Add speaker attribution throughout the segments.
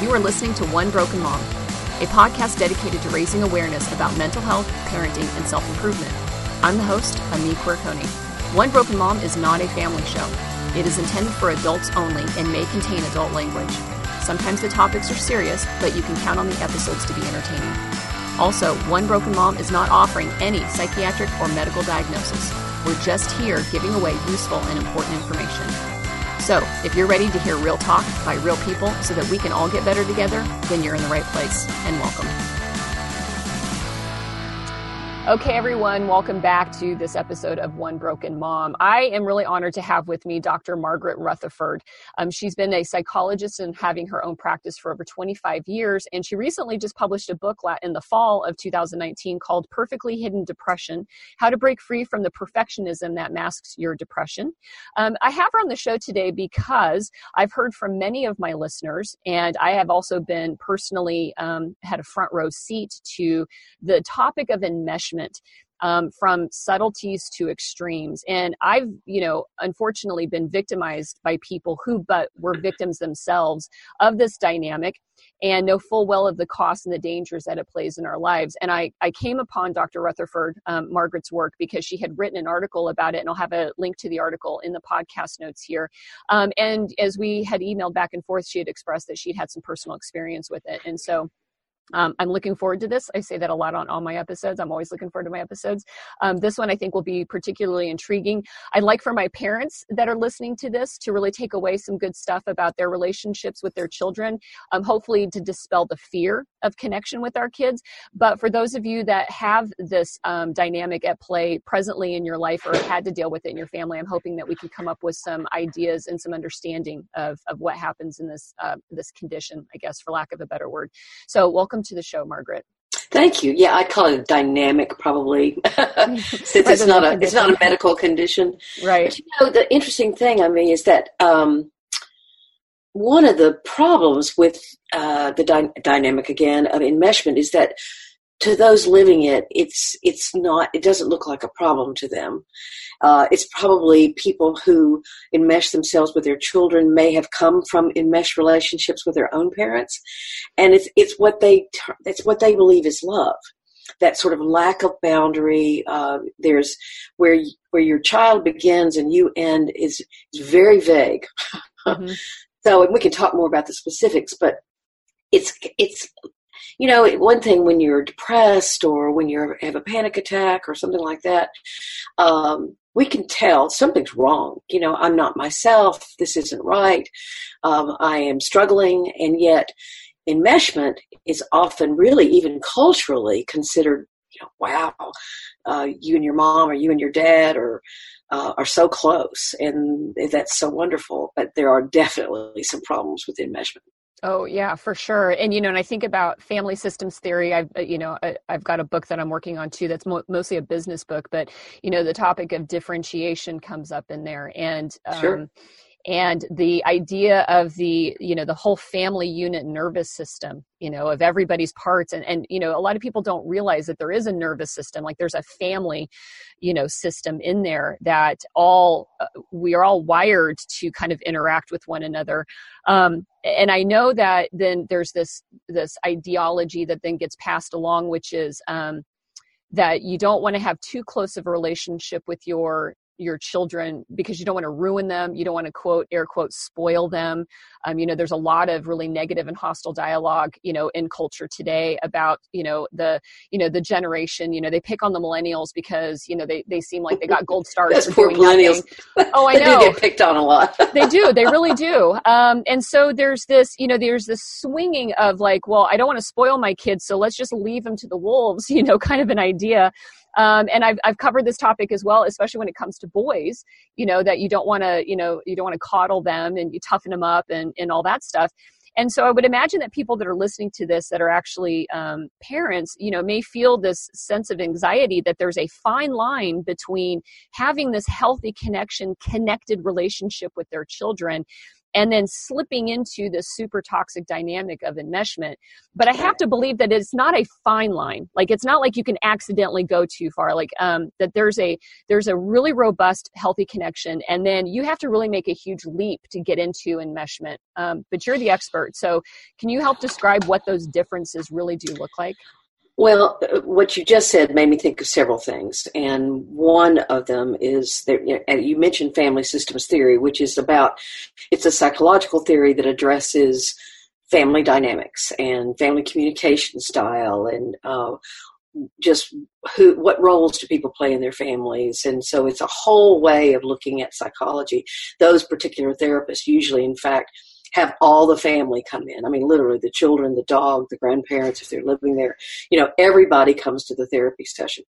Speaker 1: You are listening to One Broken Mom, a podcast dedicated to raising awareness about mental health, parenting, and self improvement. I'm the host, Ami Quirconi. One Broken Mom is not a family show. It is intended for adults only and may contain adult language. Sometimes the topics are serious, but you can count on the episodes to be entertaining. Also, One Broken Mom is not offering any psychiatric or medical diagnosis. We're just here giving away useful and important information. So, if you're ready to hear real talk by real people so that we can all get better together, then you're in the right place and welcome. Okay, everyone, welcome back to this episode of One Broken Mom. I am really honored to have with me Dr. Margaret Rutherford. Um, she's been a psychologist and having her own practice for over 25 years, and she recently just published a book in the fall of 2019 called Perfectly Hidden Depression How to Break Free from the Perfectionism That Masks Your Depression. Um, I have her on the show today because I've heard from many of my listeners, and I have also been personally um, had a front row seat to the topic of enmeshment um, from subtleties to extremes. And I've, you know, unfortunately been victimized by people who but were victims themselves of this dynamic and know full well of the costs and the dangers that it plays in our lives. And I, I came upon Dr. Rutherford, um, Margaret's work, because she had written an article about it, and I'll have a link to the article in the podcast notes here. Um, and as we had emailed back and forth, she had expressed that she'd had some personal experience with it. And so um, I'm looking forward to this. I say that a lot on all my episodes. I'm always looking forward to my episodes. Um, this one I think will be particularly intriguing. I'd like for my parents that are listening to this to really take away some good stuff about their relationships with their children, um, hopefully to dispel the fear of connection with our kids. But for those of you that have this um, dynamic at play presently in your life or had to deal with it in your family, I'm hoping that we can come up with some ideas and some understanding of, of what happens in this uh, this condition, I guess, for lack of a better word. So welcome to the show, Margaret.
Speaker 2: Thank you. Yeah, I'd call it a dynamic, probably, since it's not a it's not a medical condition.
Speaker 1: Right.
Speaker 2: But, you know, the interesting thing, I mean, is that um, one of the problems with uh, the dy- dynamic again of enmeshment is that to those living it, it's it's not. It doesn't look like a problem to them. Uh, it's probably people who enmesh themselves with their children may have come from enmeshed relationships with their own parents, and it's it's what they it's what they believe is love. That sort of lack of boundary. Uh, there's where where your child begins and you end is is very vague. Mm-hmm. So, and we can talk more about the specifics, but it's it's you know, one thing when you're depressed or when you have a panic attack or something like that, um, we can tell something's wrong. You know, I'm not myself. This isn't right. Um, I am struggling. And yet, enmeshment is often really, even culturally, considered, you know, wow, uh, you and your mom or you and your dad or uh, are so close. And that's so wonderful. But there are definitely some problems with enmeshment.
Speaker 1: Oh yeah, for sure. And you know, and I think about family systems theory. I've uh, you know I, have got a book that I'm working on too. That's mo- mostly a business book, but you know, the topic of differentiation comes up in there, and um, sure and the idea of the you know the whole family unit nervous system you know of everybody's parts. And and you know a lot of people don't realize that there is a nervous system like there's a family you know system in there that all uh, we are all wired to kind of interact with one another. Um, and i know that then there's this this ideology that then gets passed along which is um, that you don't want to have too close of a relationship with your your children because you don't want to ruin them you don't want to quote air quote spoil them. Um, you know there's a lot of really negative and hostile dialogue you know in culture today about you know the you know the generation you know they pick on the millennials because you know they, they seem like they got gold stars
Speaker 2: poor millennials
Speaker 1: nothing. oh i
Speaker 2: know they do get picked on a lot.
Speaker 1: They do they really do. Um, and so there's this you know there's this swinging of like well i don't want to spoil my kids so let's just leave them to the wolves you know kind of an idea um, and I've, I've covered this topic as well, especially when it comes to boys, you know, that you don't want to, you know, you don't want to coddle them and you toughen them up and, and all that stuff. and so I would imagine that people that are listening to this that are actually um, parents, you know, may feel this sense of anxiety that there's a fine line between having this healthy connection, connected relationship with their children and then slipping into this super toxic dynamic of enmeshment. But I have to believe that it's not a fine line. Like it's not like you can accidentally go too far. Like um, that there's a there's a really robust, healthy connection, and then you have to really make a huge leap to get into enmeshment. Um, but you're the expert, so can you help describe what those differences really do look like?
Speaker 2: Well, what you just said made me think of several things, and one of them is that you mentioned family systems theory, which is about it's a psychological theory that addresses family dynamics and family communication style and uh, just who what roles do people play in their families? And so it's a whole way of looking at psychology. Those particular therapists usually in fact have all the family come in. I mean, literally the children, the dog, the grandparents, if they're living there, you know, everybody comes to the therapy session.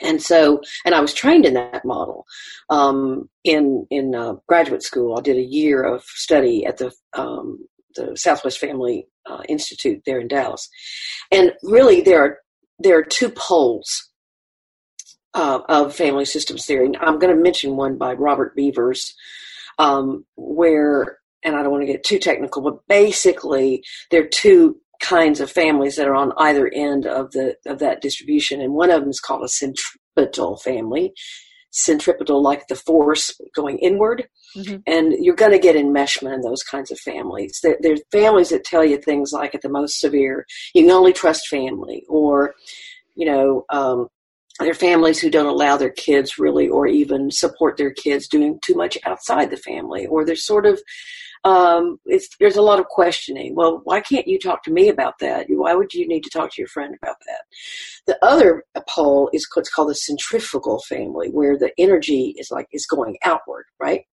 Speaker 2: And so, and I was trained in that model um, in in uh, graduate school. I did a year of study at the um, the Southwest Family uh, Institute there in Dallas, and really there are there are two poles uh, of family systems theory. I'm going to mention one by Robert Beavers, um, where and I don't want to get too technical, but basically there are two kinds of families that are on either end of the of that distribution, and one of them is called a centripetal family. Centripetal, like the force going inward, mm-hmm. and you're going to get enmeshment in those kinds of families. There, there's families that tell you things like, at the most severe, you can only trust family, or you know, um, there are families who don't allow their kids really or even support their kids doing too much outside the family or they're sort of um, there's a lot of questioning. Well, why can't you talk to me about that? Why would you need to talk to your friend about that? The other pole is what's called the centrifugal family, where the energy is like is going outward, right?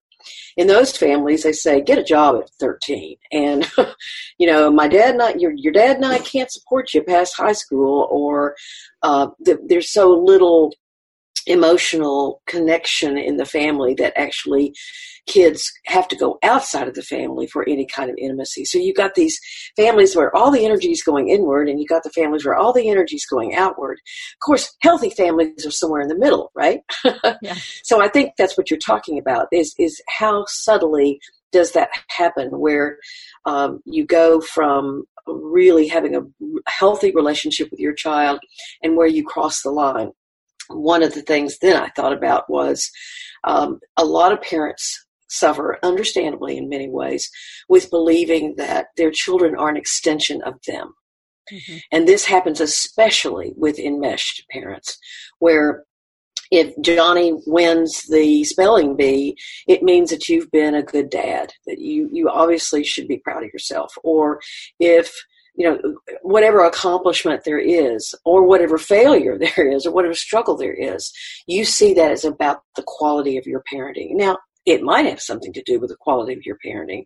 Speaker 2: in those families they say get a job at 13 and you know my dad and I, your, your dad and i can't support you past high school or uh, the, there's so little emotional connection in the family that actually kids have to go outside of the family for any kind of intimacy. So you've got these families where all the energy is going inward, and you've got the families where all the energy is going outward. Of course, healthy families are somewhere in the middle, right? yeah. So I think that's what you're talking about is is how subtly does that happen where um, you go from really having a healthy relationship with your child and where you cross the line one of the things then I thought about was um, a lot of parents suffer, understandably in many ways, with believing that their children are an extension of them. Mm-hmm. And this happens especially with enmeshed parents, where if Johnny wins the spelling bee, it means that you've been a good dad, that you, you obviously should be proud of yourself. Or if you know, whatever accomplishment there is, or whatever failure there is, or whatever struggle there is, you see that as about the quality of your parenting. Now, it might have something to do with the quality of your parenting,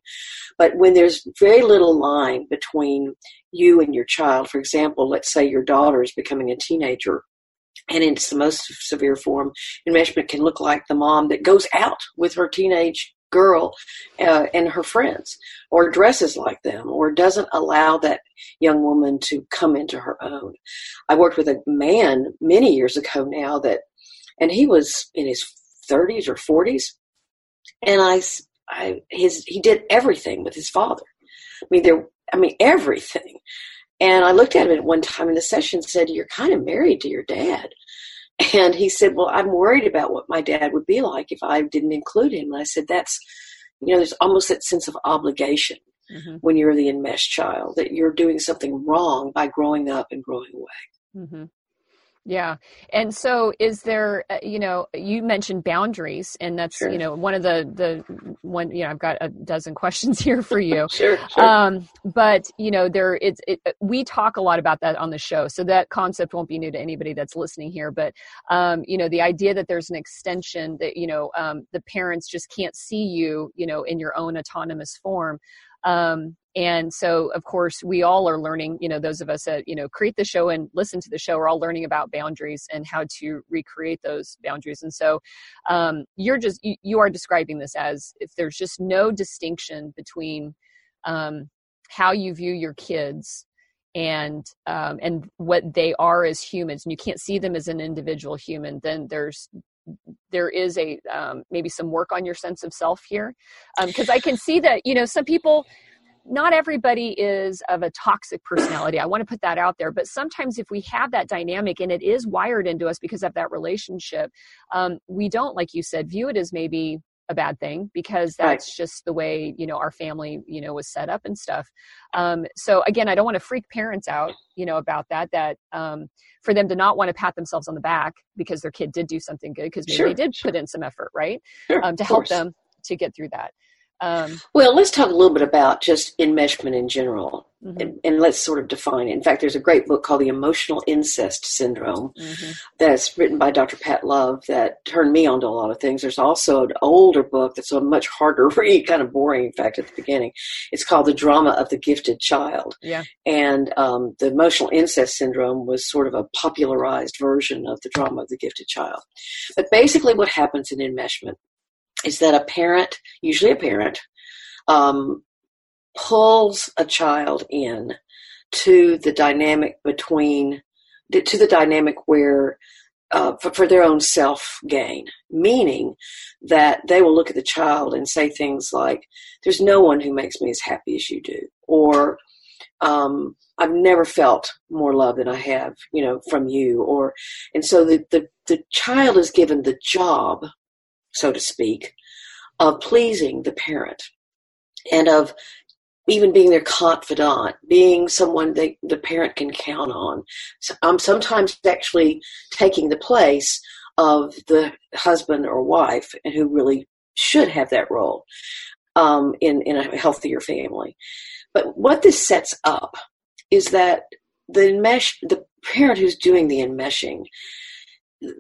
Speaker 2: but when there's very little line between you and your child, for example, let's say your daughter is becoming a teenager, and in its the most severe form, enmeshment can look like the mom that goes out with her teenage girl uh, and her friends, or dresses like them, or doesn't allow that young woman to come into her own. I worked with a man many years ago now that, and he was in his 30s or 40s, and I, I his he did everything with his father. I mean, there, I mean everything. And I looked at him at one time in the session and said, You're kind of married to your dad. And he said, Well, I'm worried about what my dad would be like if I didn't include him. And I said, That's, you know, there's almost that sense of obligation mm-hmm. when you're the enmeshed child that you're doing something wrong by growing up and growing away.
Speaker 1: Mm-hmm. Yeah. And so is there, uh, you know, you mentioned boundaries and that's, sure. you know, one of the, the one, you know, I've got a dozen questions here for you.
Speaker 2: sure, sure.
Speaker 1: Um, but you know, there it's, it, we talk a lot about that on the show. So that concept won't be new to anybody that's listening here, but, um, you know, the idea that there's an extension that, you know, um, the parents just can't see you, you know, in your own autonomous form. Um, and so of course we all are learning you know those of us that you know create the show and listen to the show are all learning about boundaries and how to recreate those boundaries. And so um, you're just you, you, are describing this as if there's just no distinction between um, how you view your kids and um, and what they are as humans. And you can't see them as an individual human then there's there is a um, maybe some work on your sense of self here. Because um, i can see that you know some people not everybody is of a toxic personality. I want to put that out there but sometimes if we have that dynamic and it is wired into us because of that relationship um, we don't like you said view it as maybe a bad thing because that's right. just the way you know our family you know was set up and stuff. Um, so again i don't want to freak parents out you know about that that um, for them to not want to pat themselves on the back because their kid did do something good because maybe sure, they did sure. put in some effort right? Sure, um, to help them to get through that
Speaker 2: um, well, let's talk a little bit about just enmeshment in general, mm-hmm. and, and, let's sort of define it. In fact, there's a great book called The Emotional Incest Syndrome mm-hmm. that's written by Dr. Pat Love that turned me on to a lot of things. There's also an older book that's a much harder read, kind of boring, in fact, at the beginning. It's called The Drama of the Gifted Child.
Speaker 1: Yeah.
Speaker 2: And um, the Emotional Incest Syndrome was sort of a popularized version of the drama of the gifted child. But basically, what happens in enmeshment is that a parent, usually a parent, um, pulls a child in to the dynamic between to the dynamic where uh, for, for, their own self gain, meaning that they will look at the child and say things like, "There's no one who makes me as happy as you do," or um, "I've never felt more love than I have, you know, from you," or and so the the, the child is given the job so to speak, of pleasing the parent and of even being their confidant, being someone that the parent can count on. So I'm sometimes actually taking the place of the husband or wife and who really should have that role um, in, in a healthier family. But what this sets up is that the enmesh, the parent who's doing the enmeshing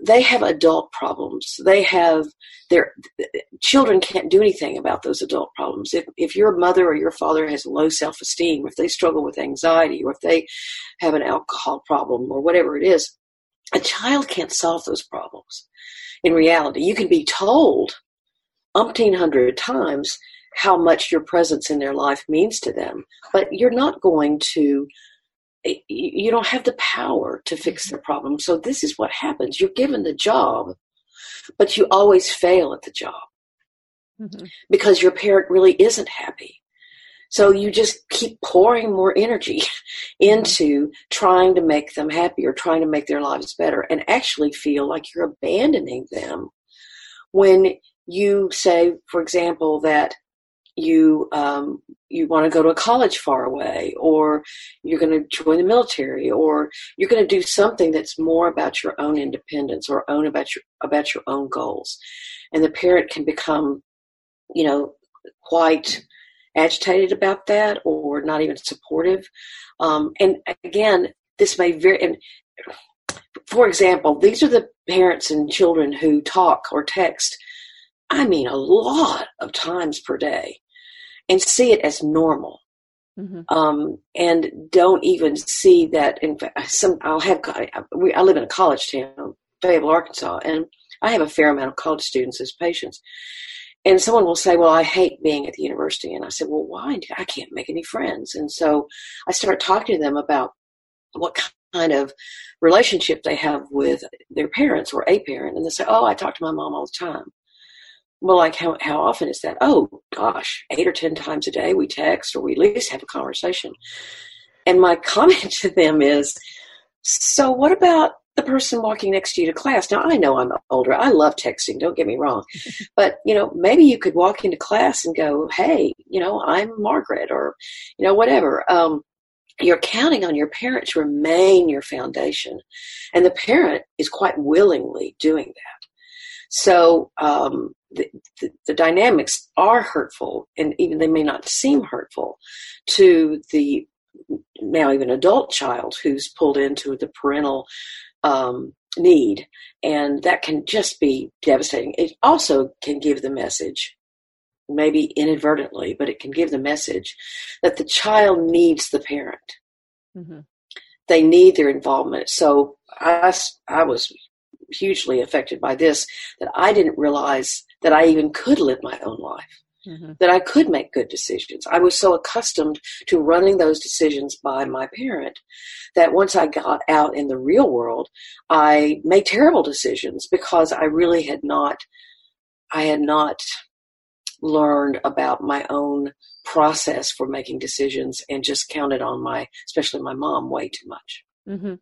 Speaker 2: they have adult problems. They have their children can't do anything about those adult problems. If if your mother or your father has low self esteem, if they struggle with anxiety, or if they have an alcohol problem, or whatever it is, a child can't solve those problems. In reality, you can be told umpteen hundred times how much your presence in their life means to them, but you're not going to you don't have the power to fix their problem. So this is what happens. You're given the job, but you always fail at the job mm-hmm. because your parent really isn't happy. So you just keep pouring more energy into trying to make them happy or trying to make their lives better and actually feel like you're abandoning them when you say, for example, that you um, you want to go to a college far away, or you're going to join the military, or you're going to do something that's more about your own independence or own about your about your own goals, and the parent can become, you know, quite agitated about that or not even supportive. Um, and again, this may very and for example, these are the parents and children who talk or text I mean, a lot of times per day and see it as normal. Mm-hmm. Um, and don't even see that. In fact, some I'll have. I, I live in a college town, Fayetteville, Arkansas, and I have a fair amount of college students as patients. And someone will say, "Well, I hate being at the university," and I said, "Well, why? I can't make any friends." And so I start talking to them about what kind of relationship they have with their parents or a parent, and they say, "Oh, I talk to my mom all the time." Well, like how, how often is that? Oh gosh, eight or 10 times a day we text or we at least have a conversation. And my comment to them is, so what about the person walking next to you to class? Now I know I'm older. I love texting. Don't get me wrong. but, you know, maybe you could walk into class and go, Hey, you know, I'm Margaret or, you know, whatever. Um, you're counting on your parent to remain your foundation. And the parent is quite willingly doing that. So um, the, the, the, dynamics are hurtful, and even they may not seem hurtful to the now even adult child who's pulled into the parental um, need, and that can just be devastating. It also can give the message, maybe inadvertently, but it can give the message that the child needs the parent. Mm-hmm. They need their involvement. So I, I was hugely affected by this that I didn't realize that I even could live my own life. mm-hmm. that I could make good decisions. I was so accustomed to running those decisions by my parent that once I got out in the real world, I made terrible decisions because I really had not, I had not learned about my own process for making decisions and just counted on my, especially my mom, way too much.
Speaker 1: Mm-hmm.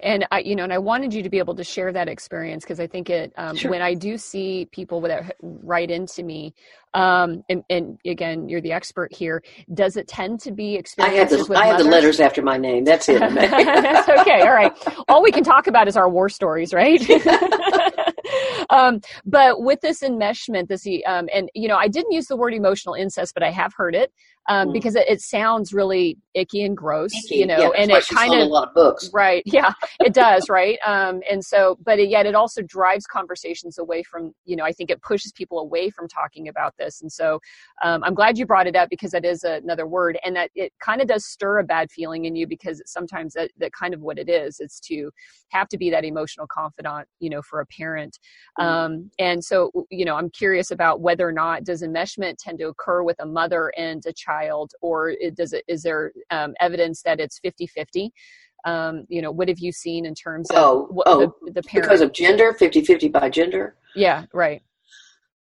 Speaker 1: And I, you know, and I wanted you to be able to share that experience because I think it, um, sure. when I do see people that write into me, um, and, and, again, you're the expert here. Does it tend to be experiences
Speaker 2: I have the, I have the letters after my name. That's it.
Speaker 1: That's okay. All right. All we can talk about is our war stories, right? um, but with this enmeshment, this, um, and you know, I didn't use the word emotional incest, but I have heard it um, mm. because it, it, sounds really icky and gross, icky. you know,
Speaker 2: yeah,
Speaker 1: and it kind of
Speaker 2: a lot of books,
Speaker 1: right? Yeah, it does, right? Um, and so, but it, yet it also drives conversations away from, you know, I think it pushes people away from talking about this, and so um, I'm glad you brought it up because that is another word, and that it kind of does stir a bad feeling in you because sometimes that, that kind of what it is. It's to have to be that emotional confidant, you know, for a parent, mm. um, and so you know, I'm curious about whether or not does enmeshment tend to occur with a mother and a child child or it, does it is there um, evidence that it's 50-50 um, you know what have you seen in terms of
Speaker 2: oh, oh the, the parent? because of gender? 50-50 by gender?
Speaker 1: Yeah right.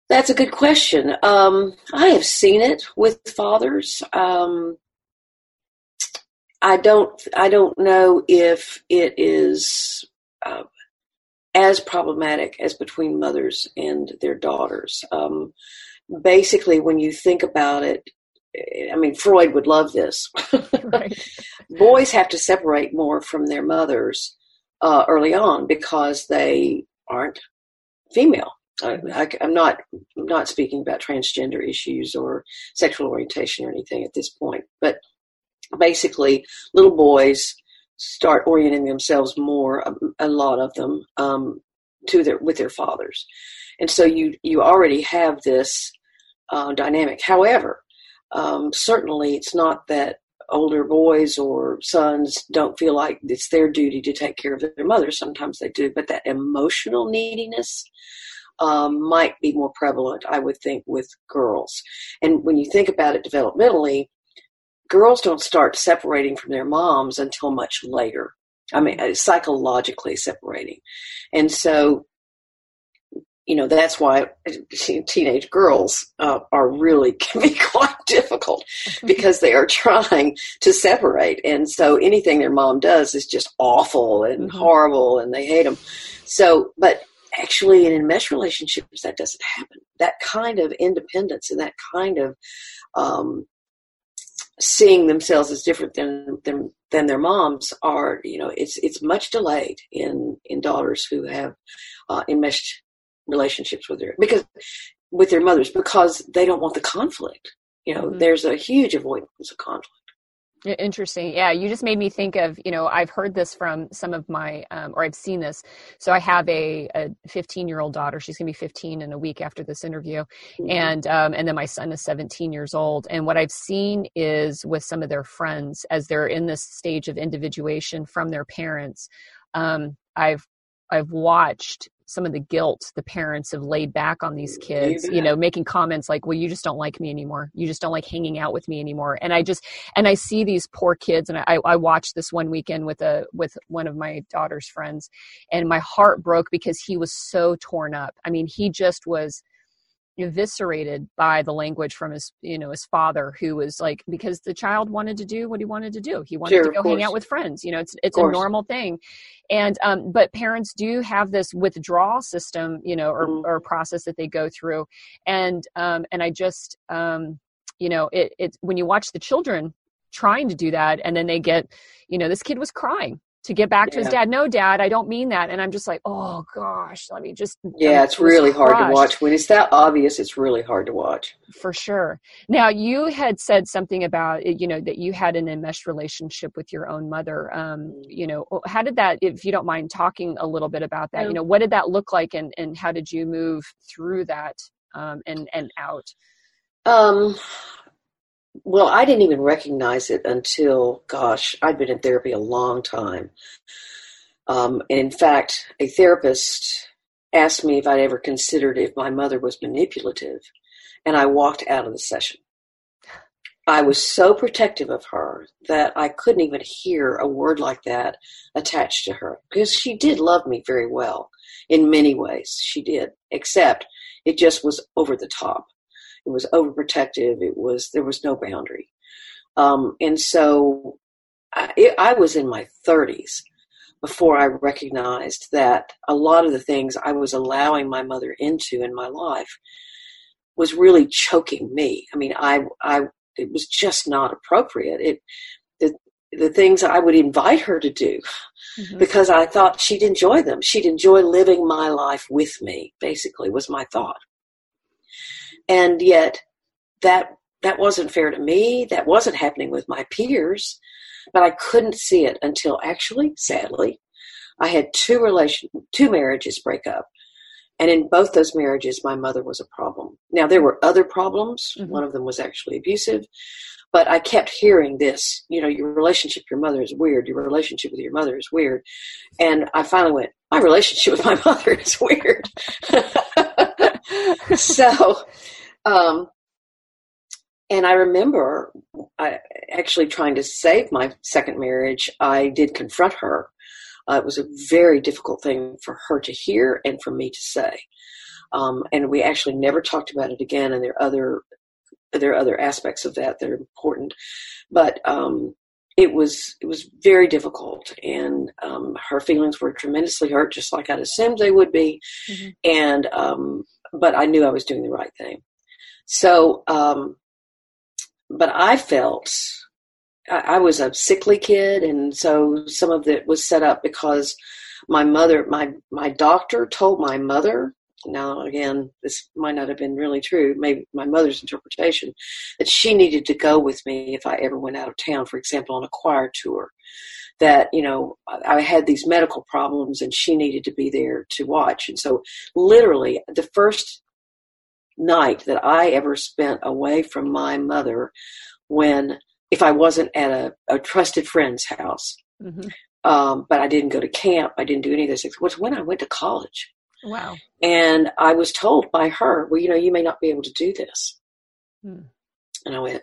Speaker 2: That's a good question. Um, i have seen it with fathers. Um, i don't i don't know if it is uh, as problematic as between mothers and their daughters. Um, basically when you think about it I mean, Freud would love this. right. Boys have to separate more from their mothers uh, early on because they aren't female. I, am not I'm not speaking about transgender issues or sexual orientation or anything at this point, but basically, little boys start orienting themselves more, a, a lot of them, um, to their with their fathers, and so you you already have this uh, dynamic. However, um, certainly it's not that older boys or sons don't feel like it's their duty to take care of their mother. Sometimes they do, but that emotional neediness um, might be more prevalent, I would think, with girls. And when you think about it developmentally, girls don't start separating from their moms until much later. I mean, uh, psychologically separating. And so you know that's why teenage girls uh, are really can be quite difficult mm-hmm. because they are trying to separate and so anything their mom does is just awful and mm-hmm. horrible and they hate them so but actually in enmeshed relationships that doesn't happen that kind of independence and that kind of um, seeing themselves as different than, than than their moms are you know it's it's much delayed in in daughters who have uh, enmeshed relationships with their because with their mothers because they don't want the conflict. You know, mm-hmm. there's a huge avoidance of conflict.
Speaker 1: Interesting. Yeah, you just made me think of, you know, I've heard this from some of my, um, or I've seen this. So I have a, a 15 year old daughter. She's going to be 15 in a week after this interview. Mm-hmm. And, um, and then my son is 17 years old. And what I've seen is with some of their friends as they're in this stage of individuation from their parents, um, I've, I've watched some of the guilt the parents have laid back on these kids you know making comments like well you just don't like me anymore. You just don't like hanging out with me anymore. And i just and i see these poor kids and i i watched this one weekend with a with one of my daughter's friends and my heart broke because he was so torn up. I mean he just was eviscerated by the language from his you know his father who was like because the child wanted to do what he wanted to do. He wanted sure, to go hang out with friends. You know it's it's a normal thing. And um but parents do have this withdrawal system you know or, mm-hmm. or process that they go through. And um and i just um you know it it's when you watch the children trying to do that and then they get you know this kid was crying to get back to his dad. No, dad, I don't mean that. And I'm just like, oh gosh, let me just.
Speaker 2: Yeah, it's really hard to watch. When it's that obvious, it's really hard to watch.
Speaker 1: For sure. Now, you had said something about, you know, that you had an enmeshed relationship with your own mother. Um, mm. you know, how did that, if you don't mind talking a little bit about that, you know, what did that look like and, and how did you move through that um, and, and out?
Speaker 2: Um, well, I didn't even recognize it until, gosh, I'd been in therapy a long time. Um, and in fact, a therapist asked me if I'd ever considered if my mother was manipulative. and I walked out of the session. I was so protective of her that I couldn't even hear a word like that attached to her because she did love me very well in many ways. She did, except it just was over the top. It was overprotective. It was there was no boundary, um, and so I, it, I was in my 30s before I recognized that a lot of the things I was allowing my mother into in my life was really choking me. I mean, I, I, it was just not appropriate. It, the, the things I would invite her to do mm-hmm. because I thought she'd enjoy them. She'd enjoy living my life with me, basically, was my thought. And yet, that, that wasn't fair to me. That wasn't happening with my peers but I couldn't see it until actually, sadly, I had two relation, two marriages break up. And in both those marriages, my mother was a problem. Now, there were other problems. Mm-hmm. One of them was actually abusive. But I kept hearing this, you know, your relationship with your mother is weird. Your relationship with your mother is weird. And I finally went, my relationship with my mother is weird. so, um, and I remember I, actually trying to save my second marriage. I did confront her. Uh, it was a very difficult thing for her to hear and for me to say. Um, and we actually never talked about it again. And there are other there are other aspects of that that are important, but um, it was it was very difficult, and um, her feelings were tremendously hurt, just like I'd assumed they would be. Mm-hmm. And um, but I knew I was doing the right thing. So um, but I felt I, I was a sickly kid, and so some of it was set up because my mother, my my doctor told my mother. Now again, this might not have been really true. Maybe my mother's interpretation that she needed to go with me if I ever went out of town, for example, on a choir tour. That you know I had these medical problems, and she needed to be there to watch. And so, literally, the first night that I ever spent away from my mother when, if I wasn't at a, a trusted friend's house, mm-hmm. um, but I didn't go to camp, I didn't do any of those things, was when I went to college.
Speaker 1: Wow.
Speaker 2: And I was told by her, well, you know, you may not be able to do this. Hmm. And I went,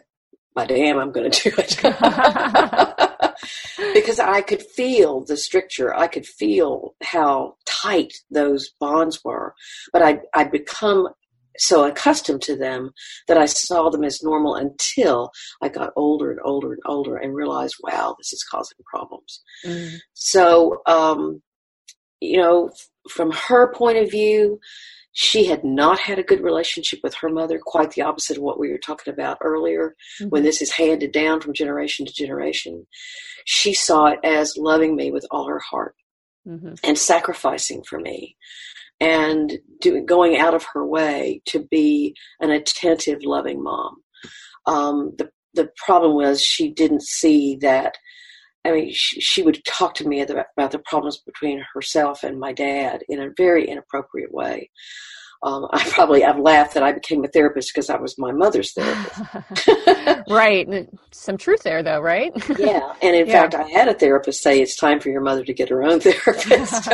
Speaker 2: my damn, I'm going to do it. because I could feel the stricture. I could feel how tight those bonds were. But I, I'd become so accustomed to them that I saw them as normal until I got older and older and older and realized, wow, this is causing problems. Mm. So, um, you know, from her point of view, she had not had a good relationship with her mother, quite the opposite of what we were talking about earlier, mm-hmm. when this is handed down from generation to generation. She saw it as loving me with all her heart mm-hmm. and sacrificing for me and doing, going out of her way to be an attentive, loving mom. Um, the the problem was she didn't see that. I mean, she, she would talk to me about, about the problems between herself and my dad in a very inappropriate way. Um, I probably I've laughed that I became a therapist because I was my mother's therapist.
Speaker 1: right, some truth there, though, right?
Speaker 2: yeah, and in yeah. fact, I had a therapist say it's time for your mother to get her own therapist.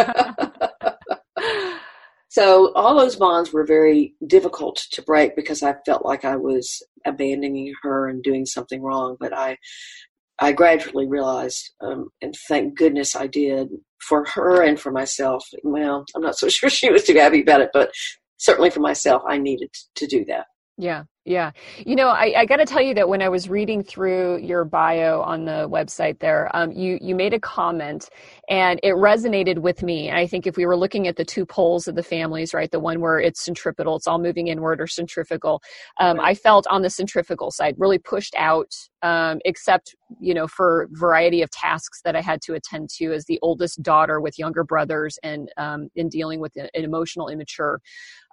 Speaker 2: So all those bonds were very difficult to break because I felt like I was abandoning her and doing something wrong. But I, I gradually realized, um, and thank goodness I did for her and for myself. Well, I'm not so sure she was too happy about it, but certainly for myself, I needed to do that.
Speaker 1: Yeah, yeah. You know, I, I got to tell you that when I was reading through your bio on the website there, um, you you made a comment, and it resonated with me. And I think if we were looking at the two poles of the families, right, the one where it's centripetal, it's all moving inward, or centrifugal, um, I felt on the centrifugal side really pushed out, um, except you know for variety of tasks that I had to attend to as the oldest daughter with younger brothers, and um, in dealing with an emotional immature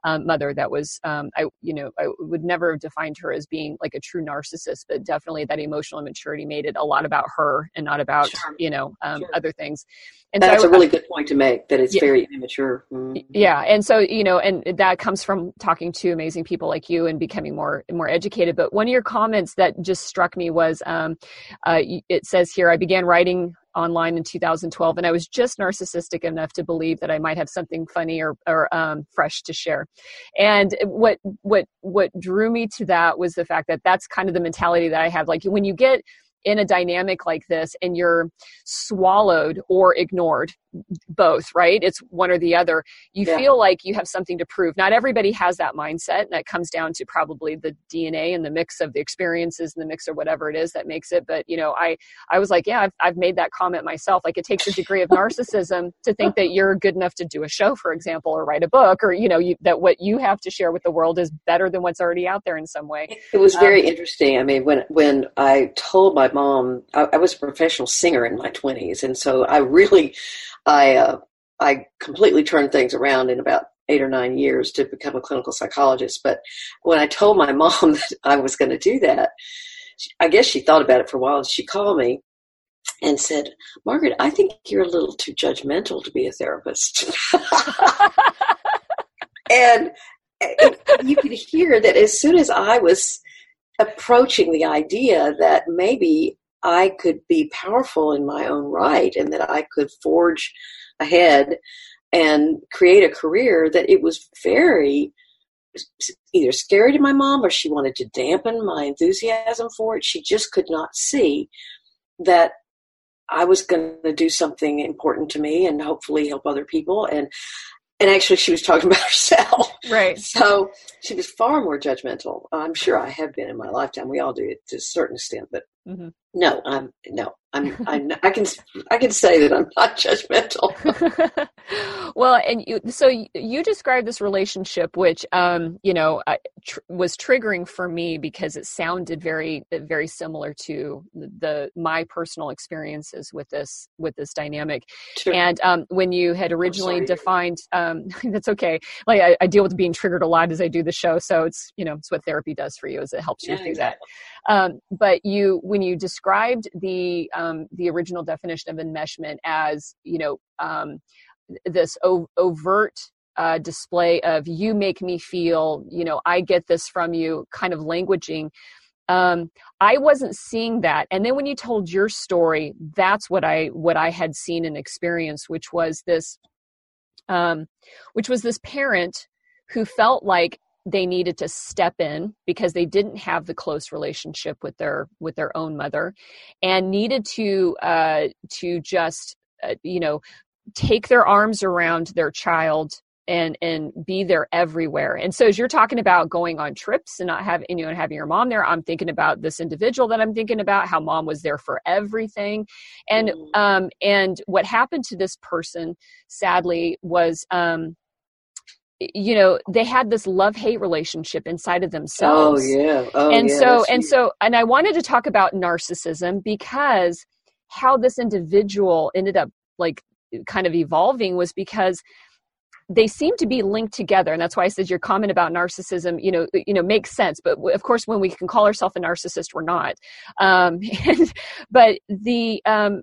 Speaker 1: um, mother that was um, I you know I would never have defined her as being like a true narcissist, but definitely that emotional immaturity made it a lot about her and not about sure. you know um, sure. other things.
Speaker 2: And that's so a really good point to make. That it's yeah, very immature.
Speaker 1: Mm-hmm. Yeah, and so you know, and that comes from talking to amazing people like you and becoming more more educated. But one of your comments that just struck me was, um, uh, it says here, I began writing online in 2012, and I was just narcissistic enough to believe that I might have something funny or, or um, fresh to share. And what what what drew me to that was the fact that that's kind of the mentality that I have. Like when you get in a dynamic like this and you're swallowed or ignored both right? It's one or the other. You yeah. feel like you have something to prove. Not everybody has that mindset and that comes down to probably the dna and the mix of the experiences and the mix or whatever it is that makes it. But you know i i was like yeah i've, I've made that comment myself. Like it takes a degree of narcissism to think that you're good enough to do a show for example or write a book or you know you, that what you have to share with the world is better than what's already out there in some way.
Speaker 2: It was very um, interesting. I mean when when i told my mom I, I was a professional singer in my 20s and so i really I uh, I completely turned things around in about eight or nine years to become a clinical psychologist. But when I told my mom that I was going to do that, I guess she thought about it for a while. And she called me and said, "Margaret, I think you're a little too judgmental to be a therapist." and you could hear that as soon as I was approaching the idea that maybe I could be powerful in my own right and that I could forge ahead and create a career that it was very either scary to my mom or she wanted to dampen my enthusiasm for it. She just could not see that I was going to do something important to me and hopefully help other people. And and actually, she was talking about herself.
Speaker 1: Right.
Speaker 2: So she was far more judgmental. I'm sure I have been in my lifetime. We all do it to a certain extent, but mm-hmm. no, I'm no, I'm, I'm I can I can say that I'm not judgmental.
Speaker 1: well, and you, so you described this relationship, which um, you know tr- was triggering for me because it sounded very very similar to the, the my personal experiences with this with this dynamic. And um, when you had originally defined, um, that's okay. Like I, I, deal with being triggered a lot as I do the show, so it's you know it's what therapy does for you, is it helps you yeah, through exactly. that. Um, but you when you described the um, the original definition of enmeshment as you know um, this o- overt uh, display of you make me feel you know i get this from you kind of languaging um, i wasn't seeing that. And then when you told your story that's what i what i had seen and experienced which was this um, which was this parent who felt like they needed to step in because they didn't have the close relationship with their with their own mother and needed to uh to just uh, you know take their arms around their child and and be there everywhere and so as you're talking about going on trips and not having you know having your mom there i'm thinking about this individual that i'm thinking about how mom was there for everything and mm. um and what happened to this person sadly was um you know they had this love hate relationship inside of themselves.
Speaker 2: oh yeah. Oh,
Speaker 1: and
Speaker 2: yeah,
Speaker 1: so and so and i wanted to talk about narcissism because how this individual ended up like kind of evolving was because they seem to be linked together and that's why i said your comment about narcissism you know you know makes sense but of course when we can call ourselves a narcissist we're not. Um, and, but the um,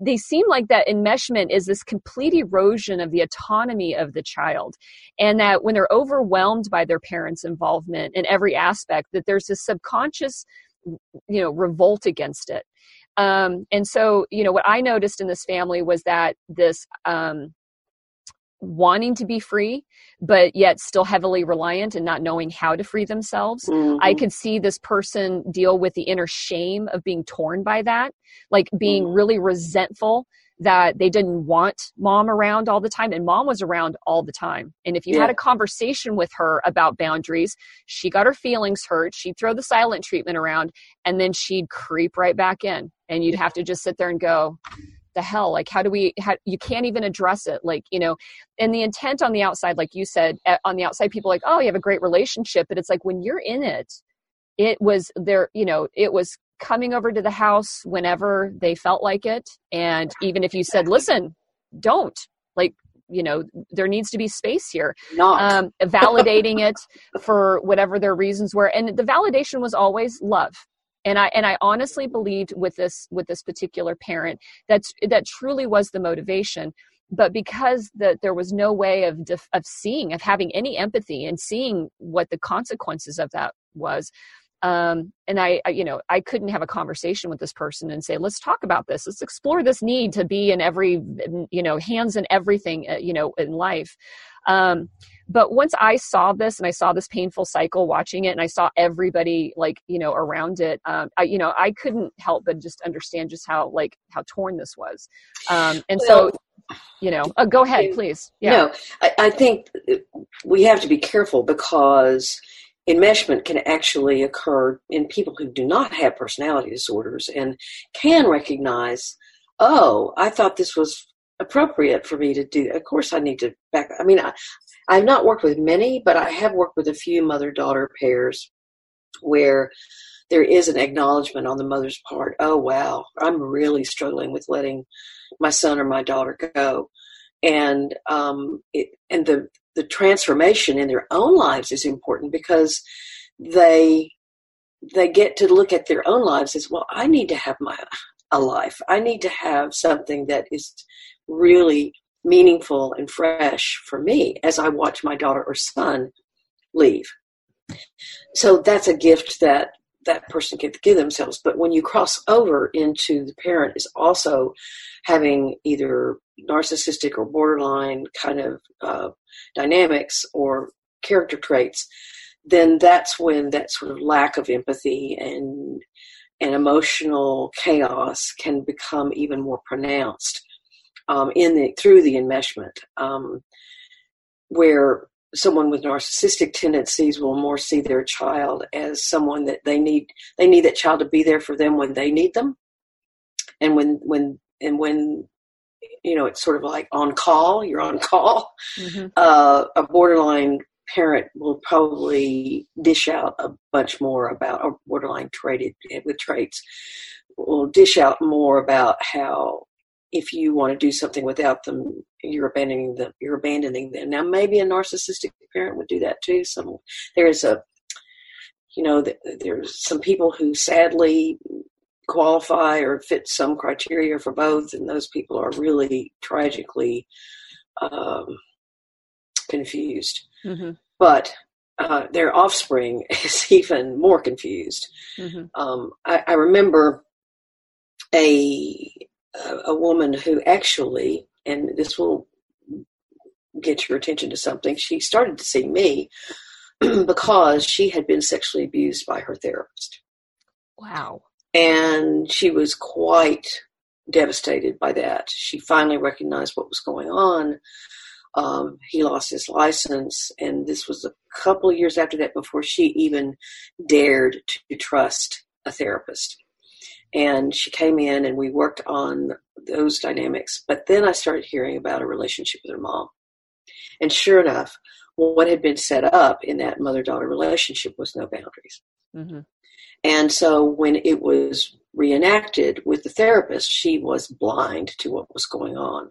Speaker 1: they seem like that enmeshment is this complete erosion of the autonomy of the child and that when they're overwhelmed by their parents involvement in every aspect that there's this subconscious you know revolt against it. Um, and so you know what i noticed in this family was that this um, wanting to be free but yet still heavily reliant and not knowing how to free themselves mm-hmm. i could see this person deal with the inner shame of being torn by that like being mm-hmm. really resentful that they didn't want mom around all the time and mom was around all the time and if you yeah. had a conversation with her about boundaries she got her feelings hurt she'd throw the silent treatment around and then she'd creep right back in and you'd have to just sit there and go the hell? Like how do we how, you can't even address it like you know and the intent on the outside like you said on the outside people like oh you have a great relationship but it's like when you're in it it was there you know it was coming over to the house whenever they felt like it and even if you said listen don't like you know there needs to be space here.
Speaker 2: Not.
Speaker 1: Um, validating it for whatever their reasons were and the validation was always love and i and i honestly believed with this with this particular parent that's that truly was the motivation. But because that there was no way of def, of seeing of having any empathy and seeing what the consequences of that was um, and I, I, you know i couldn't have a conversation with this person and say let's talk about this. Let's explore this need to be in every you know hands in everything uh, you know in life. Um, but once i saw this and i saw this painful cycle watching it and i saw everybody like you know around it um, I, you know i couldn't help but just understand just how like how torn this was. Um, and well, so you know uh, go ahead please.
Speaker 2: Yeah. no I, I think we have to be careful because enmeshment can actually occur in people who do not have personality disorders and can recognize oh i thought this was appropriate for me to do. Of course i need to back i mean I, i've not worked with many but i have worked with a few mother daughter pairs where there is an acknowledgement on the mother's part oh wow i'm really struggling with letting my son or my daughter go. And um, it, and the the transformation in their own lives is important because they they get to look at their own lives as well i need to have my a life. I need to have something that is really meaningful and fresh for me as i watch my daughter or son leave. So that's a gift that that person can give themselves. But when you cross over into the parent is also having either narcissistic or borderline kind of uh, dynamics or character traits, then that's when that sort of lack of empathy and and emotional chaos can become even more pronounced um, in the through the enmeshment, um, where someone with narcissistic tendencies will more see their child as someone that they need they need that child to be there for them when they need them and when when and when you know, it's sort of like on call, you're on call. Mm-hmm. Uh, a borderline parent will probably dish out a bunch more about, or borderline traded with traits, will dish out more about how if you want to do something without them, you're abandoning them. You're abandoning them. Now, maybe a narcissistic parent would do that too. Some there is a, you know, there's some people who sadly qualify or fit some criteria for both, and those people are really tragically um, confused. Mm-hmm. But uh, their offspring is even more confused. Mm-hmm. Um, I, I, remember a a woman who actually, and this will get your attention to something. She started to see me because she had been sexually abused by her therapist.
Speaker 1: Wow.
Speaker 2: And she was quite devastated by that. She finally recognized what was going on. Um, he lost his license, and this was a couple of years after that before she even dared to trust a therapist. And she came in, and we worked on those dynamics. But then I started hearing about a relationship with her mom. And sure enough, what had been set up in that mother daughter relationship was no boundaries. Mm-hmm. And so when it was reenacted with the therapist, she was blind to what was going on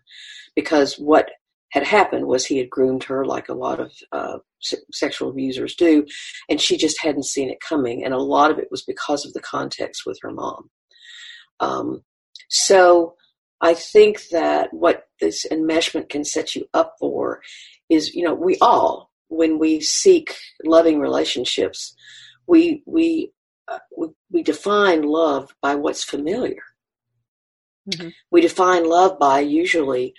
Speaker 2: because what had happened was he had groomed her like a lot of uh, sexual abusers do, and she just hadn't seen it coming. And a lot of it was because of the context with her mom. Um, so I think that what this enmeshment can set you up for is, you know, we all, when we seek loving relationships, we we uh, we, we define love by what's familiar. Mm-hmm. We define love by usually,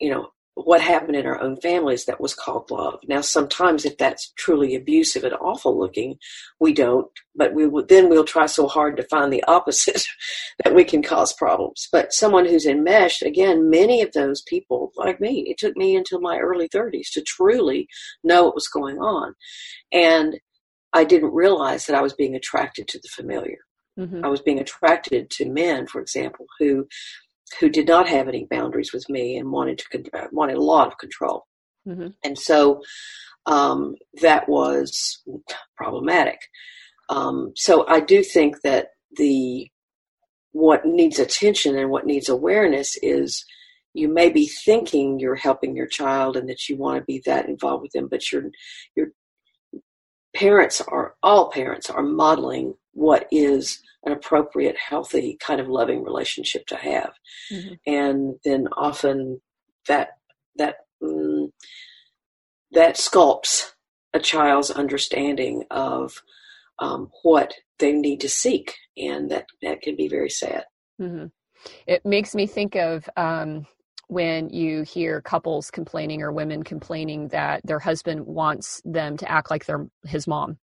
Speaker 2: you know, what happened in our own families that was called love. Now, sometimes if that's truly abusive and awful looking, we don't. But we would then we'll try so hard to find the opposite that we can cause problems. But someone who's enmeshed, again, many of those people, like me, it took me until my early 30s to truly know what was going on, and I didn't realize that I was being attracted to the familiar. Mm-hmm. I was being attracted to men, for example, who who did not have any boundaries with me and wanted to uh, wanted a lot of control. Mm-hmm. And so um, that was problematic. Um, so I do think that the what needs attention and what needs awareness is you may be thinking you're helping your child and that you want to be that involved with them, but you're you're parents are all parents are modeling what is an appropriate healthy kind of loving relationship to have mm-hmm. and then often that that mm, that sculpts a child's understanding of um, what they need to seek, and that that can be very sad.
Speaker 1: Mm-hmm. It makes me think of um, when you hear couples complaining or women complaining that their husband wants them to act like they're his mom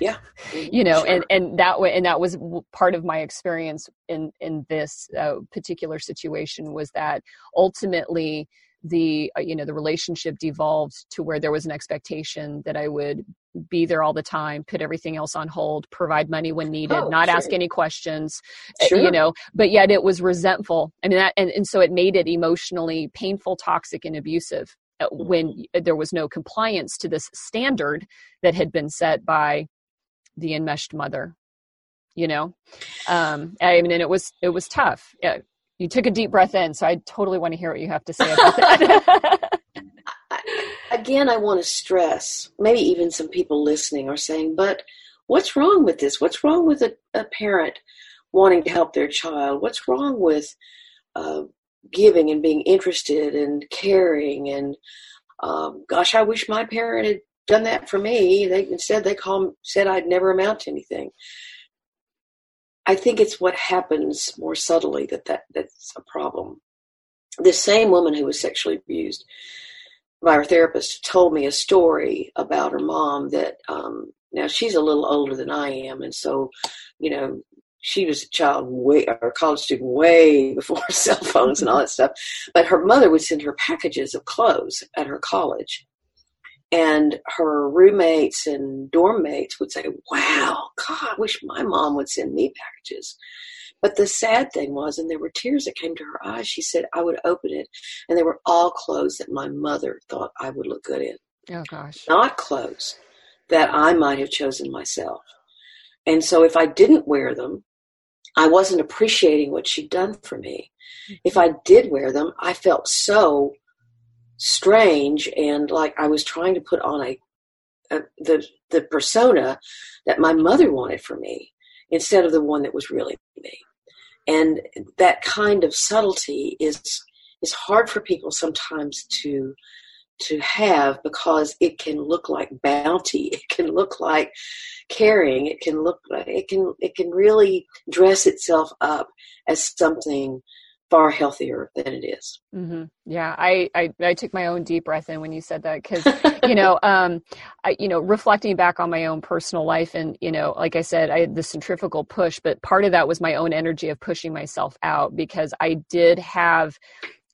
Speaker 2: yeah
Speaker 1: you know sure. and and that way and that was part of my experience in in this uh, particular situation was that ultimately the uh, you know the relationship devolved to where there was an expectation that I would be there all the time, put everything else on hold, provide money when needed, oh, not sure. ask any questions, uh, sure. you know, but yet it was resentful. I mean, that, and, and so it made it emotionally painful, toxic, and abusive when mm-hmm. there was no compliance to this standard that had been set by the enmeshed mother you know um i mean and it was it was tough yeah, you took a deep breath in, so I totally want to hear what you have to say about that.
Speaker 2: Again, I want to stress, maybe even some people listening are saying, but what's wrong with this? What's wrong with a, a parent wanting to help their child? What's wrong with uh, giving and being interested and caring? And um, gosh, I wish my parent had done that for me. They instead they call said I'd never amount to anything. I think it's what happens more subtly that, that that's a problem. This same woman who was sexually abused by her therapist told me a story about her mom that um, now she's a little older than I am, and so you know she was a child way or a college student way before cell phones and all that stuff. But her mother would send her packages of clothes at her college, and her roommates and dorm mates would say, Wow, God, I wish my mom would send me packages. But the sad thing was, and there were tears that came to her eyes, she said, I would open it, and they were all clothes that my mother thought I would look good in.
Speaker 1: Oh, gosh.
Speaker 2: Not clothes that I might have chosen myself. And so if I didn't wear them, I wasn't appreciating what she'd done for me. Mm-hmm. If I did wear them, I felt so strange and like I was trying to put on a, a, the the persona that my mother wanted for me instead of the one that was really me. And that kind of subtlety is is hard for people sometimes to to have because it can look like bounty it can look like caring it can look like it can it can really dress itself up as something far healthier than it is.
Speaker 1: Mm-hmm. Yeah, I, I, I took my own deep breath in when you said that because you know um, I, you know reflecting back on my own personal life and you know like I said I had the centrifugal push, but part of that was my own energy of pushing myself out because I did have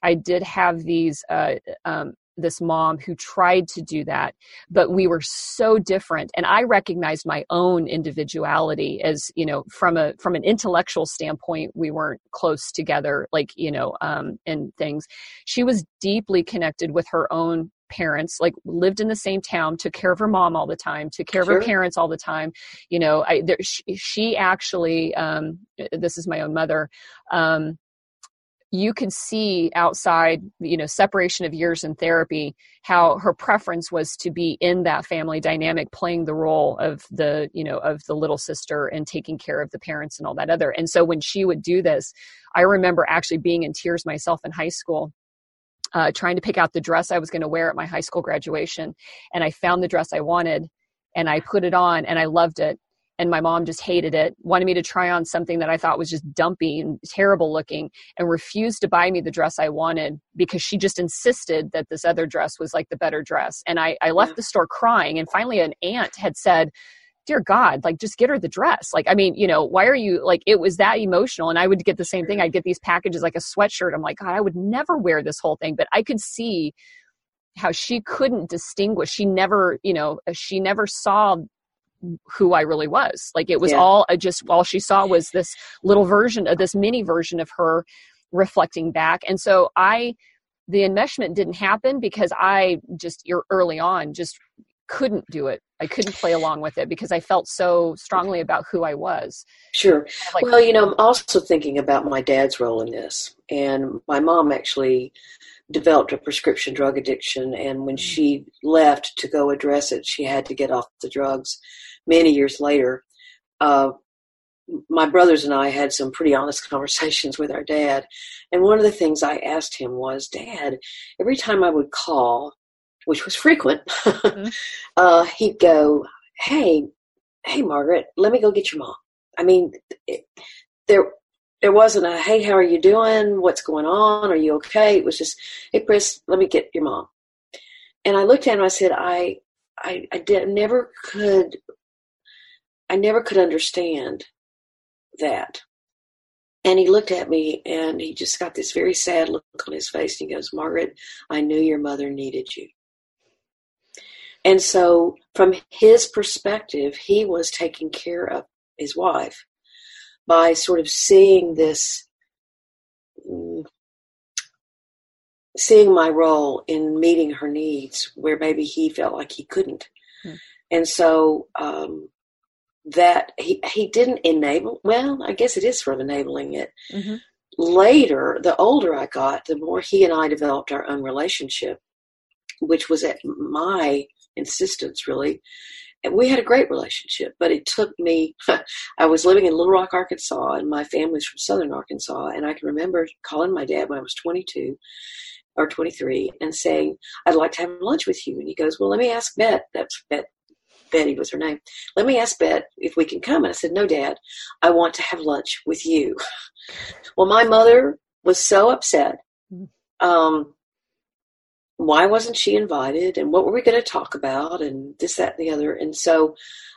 Speaker 1: I did have these uh, um, this mom who tried to do that but we were so different. And i recognized my own individuality as you know from a from an intellectual standpoint we weren't close together like you know um and things. She was deeply connected with her own parents like lived in the same town took care of her mom all the time took care sure. of her parents all the time. You know i there, she, she actually um this is my own mother um you could see outside you know separation of years in therapy how her preference was to be in that family dynamic playing the role of the you know of the little sister and taking care of the parents and all that other. And so when she would do this i remember actually being in tears myself in high school uh, trying to pick out the dress i was going to wear at my high school graduation and i found the dress i wanted and i put it on and i loved it and my mom just hated it wanted me to try on something that i thought was just dumpy and terrible looking and refused to buy me the dress i wanted because she just insisted that this other dress was like the better dress. And i, I left mm-hmm. the store crying and finally an aunt had said dear god like just get her the dress. Like i mean you know why are you like it was that emotional and i would get the same thing. Mm-hmm. I'd get these packages like a sweatshirt. I'm like god i would never wear this whole thing. But i could see how she couldn't distinguish. She never you know she never saw who I really was. Like it was yeah. all uh, just all she saw was this little version of this mini version of her reflecting back. And so I, the enmeshment didn't happen because I just early on just couldn't do it. I couldn't play along with it because I felt so strongly about who I was.
Speaker 2: Sure. Like, well, you know, I'm also thinking about my dad's role in this. And my mom actually developed a prescription drug addiction. And when mm. she left to go address it, she had to get off the drugs many years later, uh, my brothers and I had some pretty honest conversations with our dad. And one of the things I asked him was, Dad, every time I would call, which was frequent, mm-hmm. uh, he'd go, Hey, hey, Margaret, let me go get your mom. I mean, it, there, there wasn't a, hey, how are you doing? What's going on? Are you okay? It was just, hey, Chris, let me get your mom. And I looked at him. I said, I, I, I did, never could, I never could understand that. And he looked at me and he just got this very sad look on his face. And he goes, Margaret, I knew your mother needed you. And so, from his perspective, he was taking care of his wife by sort of seeing this, mm, seeing my role in meeting her needs where maybe he felt like he couldn't. Hmm. And so, um, that he, he didn't enable, well, I guess it is sort of enabling it. Mm-hmm. Later, the older I got, the more he and I developed our own relationship, which was at my insistence, really. And we had a great relationship, but it took me. I was living in Little Rock, Arkansas, and my family's from Southern Arkansas. And I can remember calling my dad when I was 22 or 23 and saying, I'd like to have lunch with you. And he goes, Well, let me ask Bet. That's Bet. Betty was her name. Let me ask Bet if we can come. And I said, No, Dad, I want to have lunch with you. well, my mother was so upset. Um, why wasn't she invited and what were we going to talk about and this that and the other and so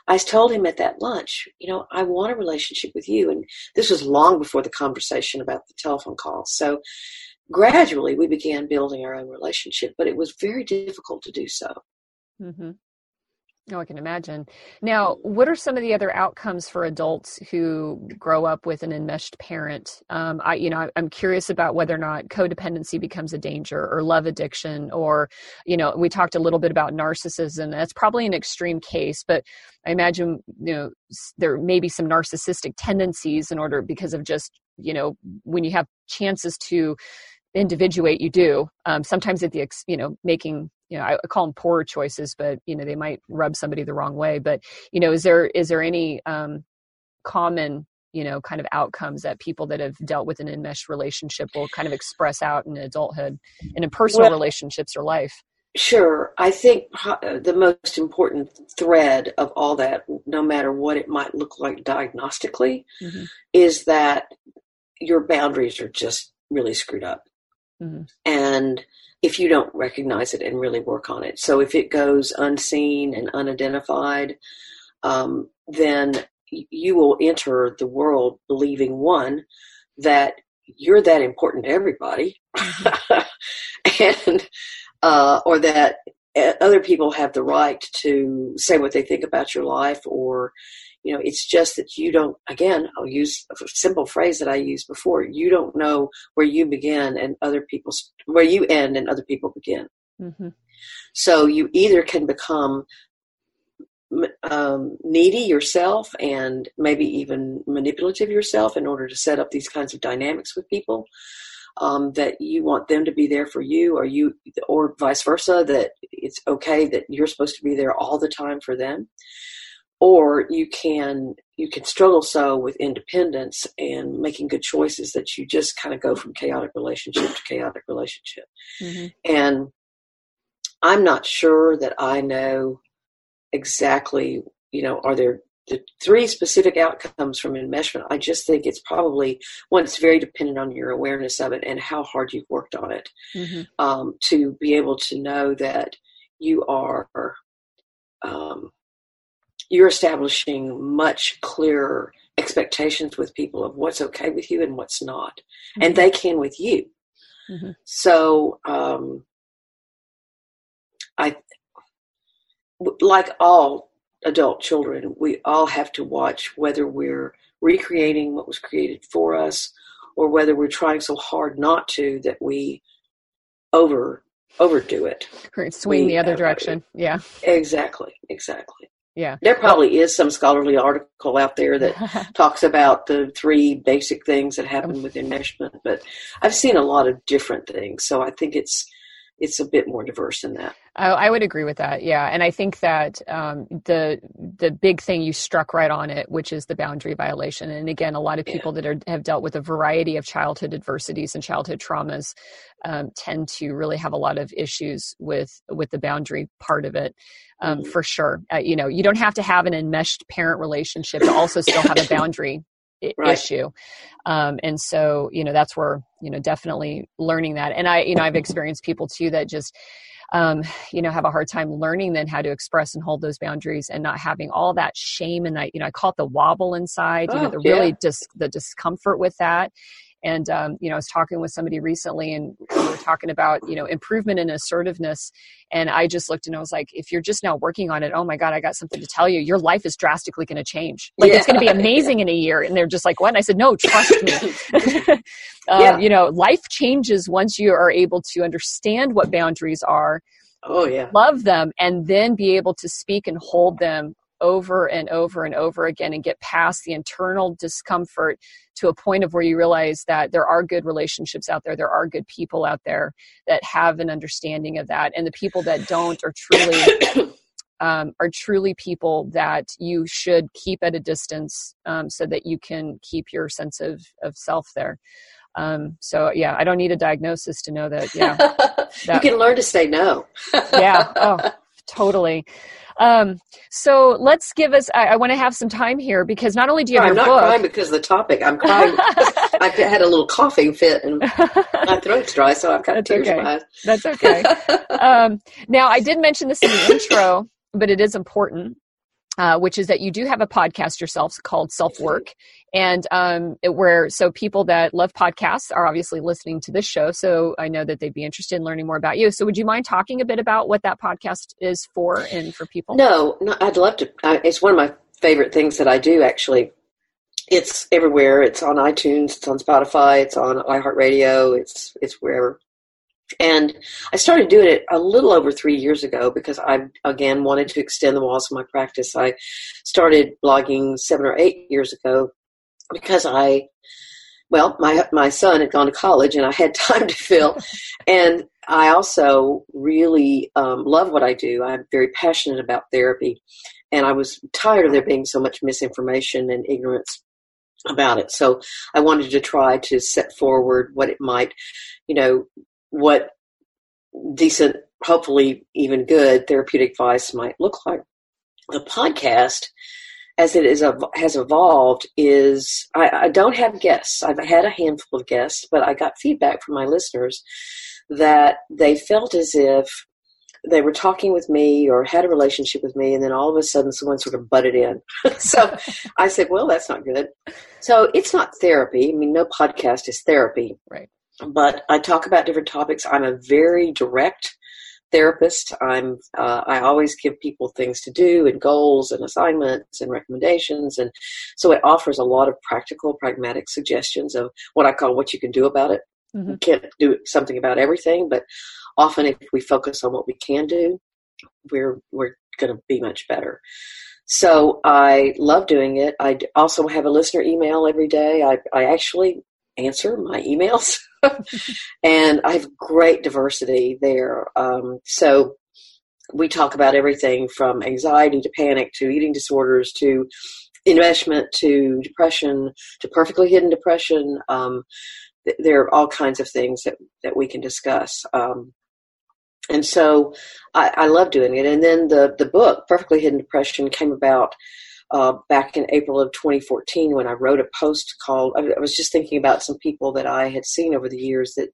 Speaker 2: i told him at that lunch you know i want a relationship with you and this was long before the conversation about the telephone call so gradually we began building our own relationship but it was very difficult to do so
Speaker 1: mm-hmm. Oh, I can imagine. Now, what are some of the other outcomes for adults who grow up with an enmeshed parent? Um, I, you know, I'm curious about whether or not codependency becomes a danger, or love addiction, or, you know, we talked a little bit about narcissism. That's probably an extreme case, but I imagine, you know, there may be some narcissistic tendencies in order because of just, you know, when you have chances to individuate, you do. Um, sometimes at the, you know, making you know, I call them poor choices, but you know, they might rub somebody the wrong way. But you know, is there is there any um, common you know kind of outcomes that people that have dealt with an enmeshed relationship will kind of express out in adulthood and in personal well, relationships or life?
Speaker 2: Sure. I think the most important thread of all that, no matter what it might look like diagnostically, mm-hmm. is that your boundaries are just really screwed up. Mm-hmm. And if you don't recognize it and really work on it. So if it goes unseen and unidentified, um, then you will enter the world believing one that you're that important to everybody, mm-hmm. and uh, or that uh, other people have the right to say what they think about your life or you know it's just that you don't again i'll use a simple phrase that i used before you don't know where you begin and other people where you end and other people begin mm-hmm. so you either can become um, needy yourself and maybe even manipulative yourself in order to set up these kinds of dynamics with people um, that you want them to be there for you or you or vice versa that it's okay that you're supposed to be there all the time for them or you can you can struggle so with independence and making good choices that you just kind of go from chaotic relationship to chaotic relationship mm-hmm. and i'm not sure that i know exactly you know are there the three specific outcomes from enmeshment i just think it's probably one it's very dependent on your awareness of it and how hard you've worked on it mm-hmm. um, to be able to know that you are um, you're establishing much clearer expectations with people of what's okay with you and what's not. Mm-hmm. and they can with you. Mm-hmm. so um, i like all adult children we all have to watch whether we're recreating what was created for us or whether we're trying so hard not to that we over overdo it.
Speaker 1: Swing we, the other direction. Yeah.
Speaker 2: Exactly exactly
Speaker 1: yeah.
Speaker 2: There probably is some scholarly article out there that talks about the three basic things that happen with enmeshment, but I've seen a lot of different things. So I think it's it's a bit more diverse than that.
Speaker 1: Oh, I would agree with that. Yeah, and I think that um, the the big thing you struck right on it, which is the boundary violation. And again, a lot of people yeah. that are, have dealt with a variety of childhood adversities and childhood traumas um, tend to really have a lot of issues with with the boundary part of it. Um, mm-hmm. For sure, uh, you know, you don't have to have an enmeshed parent relationship to also still have a boundary right. issue. Um, and so, you know, that's where, you know, definitely learning that. And I, you know, I've experienced people too that just, um, you know, have a hard time learning then how to express and hold those boundaries and not having all that shame and that, you know, I call it the wobble inside, oh, you know, oh, the yeah. really dis- the discomfort with that. And um, you know, I was talking with somebody recently, and we were talking about you know improvement in assertiveness. And I just looked and I was like, if you're just now working on it, oh my god, I got something to tell you. Your life is drastically going to change. Like yeah. it's going to be amazing yeah. in a year. And they're just like, what? And I said, no, trust me. um, yeah. You know, life changes once you are able to understand what boundaries are.
Speaker 2: Oh yeah.
Speaker 1: Love them and then be able to speak and hold them over and over and over again and get past the internal discomfort to a point of where you realize that there are good relationships out there there are good people out there that have an understanding of that. And the people that don't are truly um, are truly people that you should keep at a distance um, so that you can keep your sense of, of self there. Um, so yeah i don't need a diagnosis to know that yeah. That,
Speaker 2: you can learn to say no.
Speaker 1: Yeah. Oh totally um, so let's give us. I, I want to have some time here because not only do you have
Speaker 2: I'm
Speaker 1: your
Speaker 2: not
Speaker 1: book,
Speaker 2: crying because of the topic. I'm crying. I had a little coughing fit and my throat's dry, so I've got That's tears
Speaker 1: okay.
Speaker 2: in my eyes.
Speaker 1: That's okay. um, now I did mention this in the intro, but it is important. Uh, which is that you do have a podcast yourself called Self Work, and um, it, where so people that love podcasts are obviously listening to this show. So I know that they'd be interested in learning more about you. So would you mind talking a bit about what that podcast is for and for people?
Speaker 2: No, no I'd love to. Uh, it's one of my favorite things that I do. Actually, it's everywhere. It's on iTunes. It's on Spotify. It's on iHeartRadio. It's it's wherever. And I started doing it a little over three years ago because I, again, wanted to extend the walls of my practice. I started blogging seven or eight years ago because I, well, my, my son had gone to college and I had time to fill. and I also really um, love what I do. I'm very passionate about therapy. And I was tired of there being so much misinformation and ignorance about it. So I wanted to try to set forward what it might, you know, what decent, hopefully even good therapeutic advice might look like. The podcast, as it is has evolved, is I, I don't have guests. I've had a handful of guests, but I got feedback from my listeners that they felt as if they were talking with me or had a relationship with me, and then all of a sudden someone sort of butted in. so I said, well, that's not good. So it's not therapy. I mean, no podcast is therapy.
Speaker 1: Right
Speaker 2: but I talk about different topics. I'm a very direct therapist. I'm uh, I always give people things to do and goals and assignments and recommendations, and so it offers a lot of practical, pragmatic suggestions of what I call what you can do about it. Mm-hmm. You can't do something about everything, but often if we focus on what we can do, we're we're going to be much better. So I love doing it. I also have a listener email every day. I, I actually answer my emails. and I have great diversity there. Um, so we talk about everything from anxiety to panic to eating disorders to enmeshment to depression to perfectly hidden depression. Um, th- there are all kinds of things that, that we can discuss. Um, and so I, I love doing it. And then the, the book, Perfectly Hidden Depression, came about uh, back in April of 2014 when I wrote a post called, I was just thinking about some people that I had seen over the years that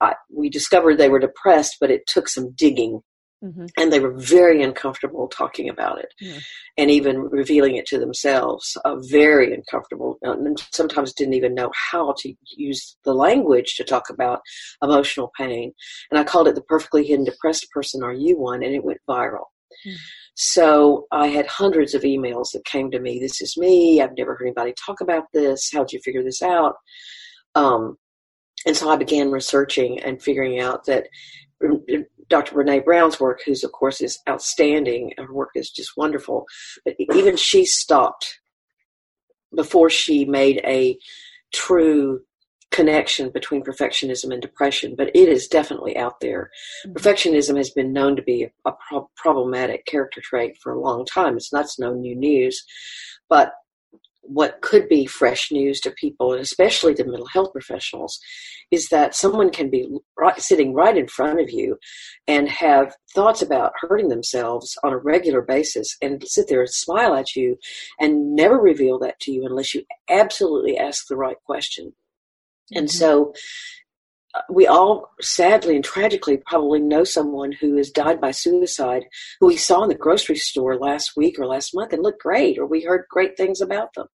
Speaker 2: I, we discovered they were depressed, but it took some digging. Mm-hmm. And they were very uncomfortable talking about it yeah. and even revealing it to themselves. Uh, very uncomfortable. Uh, and sometimes didn't even know how to use the language to talk about emotional pain. And I called it The Perfectly Hidden Depressed Person Are You One? And it went viral. Mm. So I had hundreds of emails that came to me. This is me. I've never heard anybody talk about this. How'd you figure this out? Um, and so I began researching and figuring out that Dr. Brene Brown's work, who's of course is outstanding, her work is just wonderful, but even she stopped before she made a true connection between perfectionism and depression, but it is definitely out there. Mm-hmm. Perfectionism has been known to be a pro- problematic character trait for a long time. It's not no new news, but what could be fresh news to people, and especially to mental health professionals, is that someone can be right, sitting right in front of you and have thoughts about hurting themselves on a regular basis and sit there and smile at you and never reveal that to you unless you absolutely ask the right question. And mm-hmm. so uh, we all sadly and tragically probably know someone who has died by suicide who we saw in the grocery store last week or last month and looked great or we heard great things about them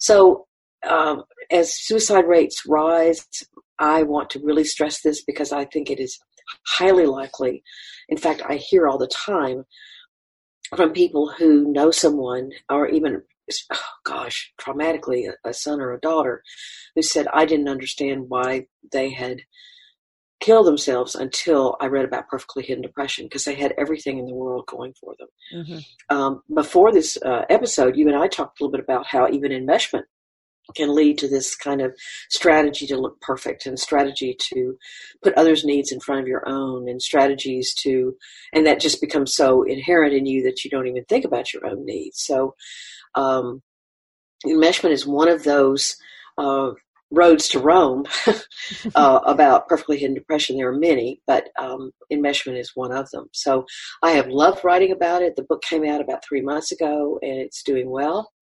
Speaker 2: so um, as suicide rates rise i want to really stress this because i think it is highly likely in fact i hear all the time from people who know someone or even oh gosh, traumatically, a, a son or a daughter who said, I didn't understand why they had killed themselves until I read about perfectly hidden depression because they had everything in the world going for them. Mm-hmm. Um, before this uh, episode, you and I talked a little bit about how even enmeshment can lead to this kind of strategy to look perfect and strategy to put others' needs in front of your own and strategies to, and that just becomes so inherent in you that you don't even think about your own needs. So, um, enmeshment is one of those uh, roads to Rome uh, about perfectly hidden depression. There are many, but um, enmeshment is one of them. So I have loved writing about it. The book came out about three months ago, and it's doing well.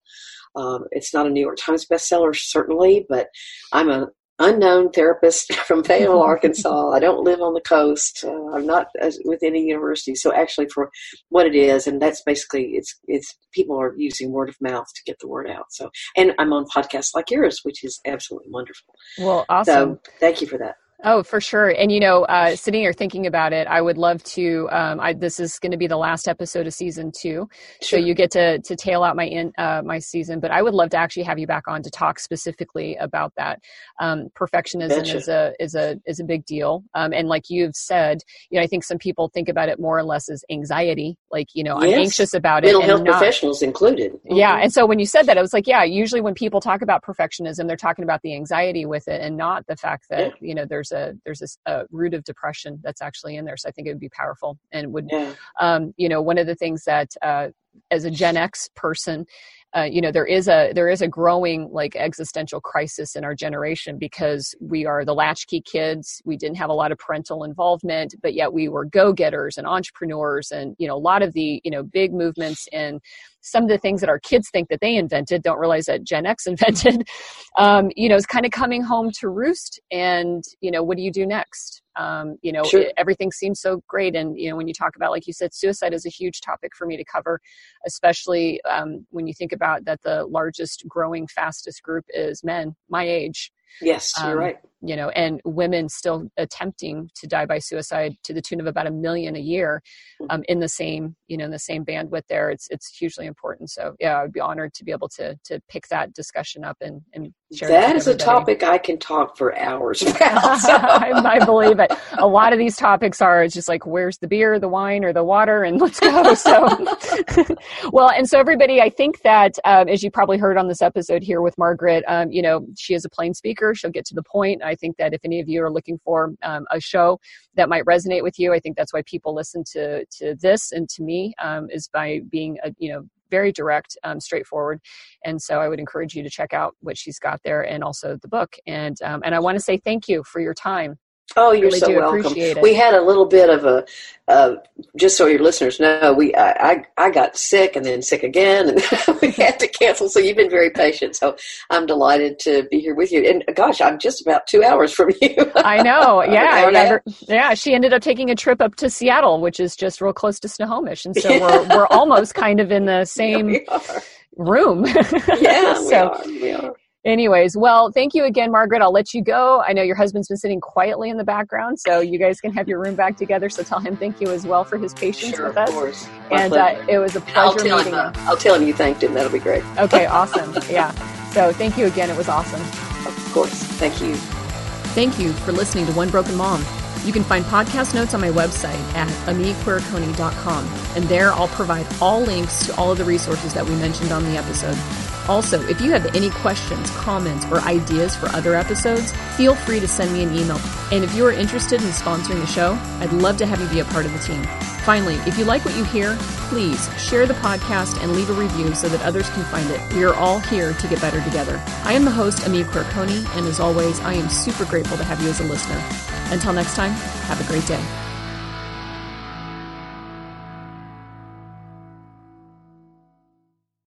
Speaker 2: Um, it's not a New York Times bestseller, certainly, but I'm a unknown therapist from Fayetteville, Arkansas. I don't live on the coast. Uh, I'm not with any university. So actually, for what it is, and that's basically it's it's people are using word of mouth to get the word out. So, and I'm on podcasts like yours, which is absolutely wonderful.
Speaker 1: Well, awesome.
Speaker 2: So, thank you for that.
Speaker 1: Oh, for sure. And you know, uh, sitting here thinking about it, I would love to. Um, I, this is going to be the last episode of season two, sure. so you get to to tail out my in uh, my season. But I would love to actually have you back on to talk specifically about that. Um, perfectionism is a is a is a big deal, um, and like you've said, you know, I think some people think about it more or less as anxiety. Like, you know, yes. I'm anxious about
Speaker 2: Mental
Speaker 1: it.
Speaker 2: Mental health not, professionals included.
Speaker 1: Mm-hmm. Yeah, and so when you said that, I was like, yeah. Usually, when people talk about perfectionism, they're talking about the anxiety with it, and not the fact that yeah. you know there's there's a there's a, root of depression that's actually in there. So I think it would be powerful and would, yeah. um, you know, one of the things that uh, as a Gen X person, uh, you know there is a there is a growing like existential crisis in our generation because we are the latchkey kids we didn't have a lot of parental involvement but yet we were go-getters and entrepreneurs and you know a lot of the you know big movements in some of the things that our kids think that they invented don't realize that gen x invented um, you know is kind of coming home to roost and you know what do you do next? Um, you know sure. it, everything seems so great and you know when you talk about like you said suicide is a huge topic for me to cover especially um, when you think about that the largest growing fastest group is men my age.
Speaker 2: Yes you're um, right
Speaker 1: you know, and women still attempting to die by suicide to the tune of about a million a year mm. um, in the same, you know, in the same bandwidth there. It's, it's hugely important. So yeah, I would be honored to be able to, to pick that discussion up and, and share
Speaker 2: That is a topic I can talk for hours about.
Speaker 1: So. I, I, believe it. A lot of these topics are just like, where's the beer, the wine, or the water, and let's go. So, well, and so everybody, I think that um, as you probably heard on this episode here with Margaret, um, you know, she is a plain speaker. She'll get to the point. I think that if any of you are looking for um, a show that might resonate with you, I think that's why people listen to to this and to me um, is by being a you know very direct, um, straightforward. And so I would encourage you to check out what she's got there and also the book. And um, and I want to say thank you for your time
Speaker 2: Oh, you're really so welcome. We had a little bit of a, uh, just so your listeners know, we I, I, I got sick and then sick again, and we had to cancel. So you've been very patient. So I'm delighted to be here with you. And gosh, I'm just about two hours from you.
Speaker 1: I know. Yeah, yeah, yeah. She ended up taking a trip up to Seattle, which is just real close to Snohomish, and so we're we're almost kind of in the same. Yeah, room.
Speaker 2: yeah, so, we are. We are.
Speaker 1: Anyways, well, thank you again, Margaret. I'll let you go. I know your husband's been sitting quietly in the background, so you guys can have your room back together. So tell him thank you as well for his patience
Speaker 2: sure,
Speaker 1: with us.
Speaker 2: Of course.
Speaker 1: and uh, it was a pleasure
Speaker 2: I'll tell
Speaker 1: meeting
Speaker 2: him, uh, I'll tell him you thanked him. That'll be great.
Speaker 1: Okay, awesome. yeah. So thank you again. It was awesome.
Speaker 2: Of course. Thank you.
Speaker 3: Thank you for listening to One Broken Mom. You can find podcast notes on my website at amiquiriconi.com, and there I'll provide all links to all of the resources that we mentioned on the episode.
Speaker 1: Also, if you have any questions, comments, or ideas for other episodes, feel free to send me an email. And if you are interested in sponsoring the show, I'd love to have you be a part of the team. Finally, if you like what you hear, please share the podcast and leave a review so that others can find it. We are all here to get better together. I am the host, Amia Quirconi, and as always, I am super grateful to have you as a listener. Until next time, have a great day.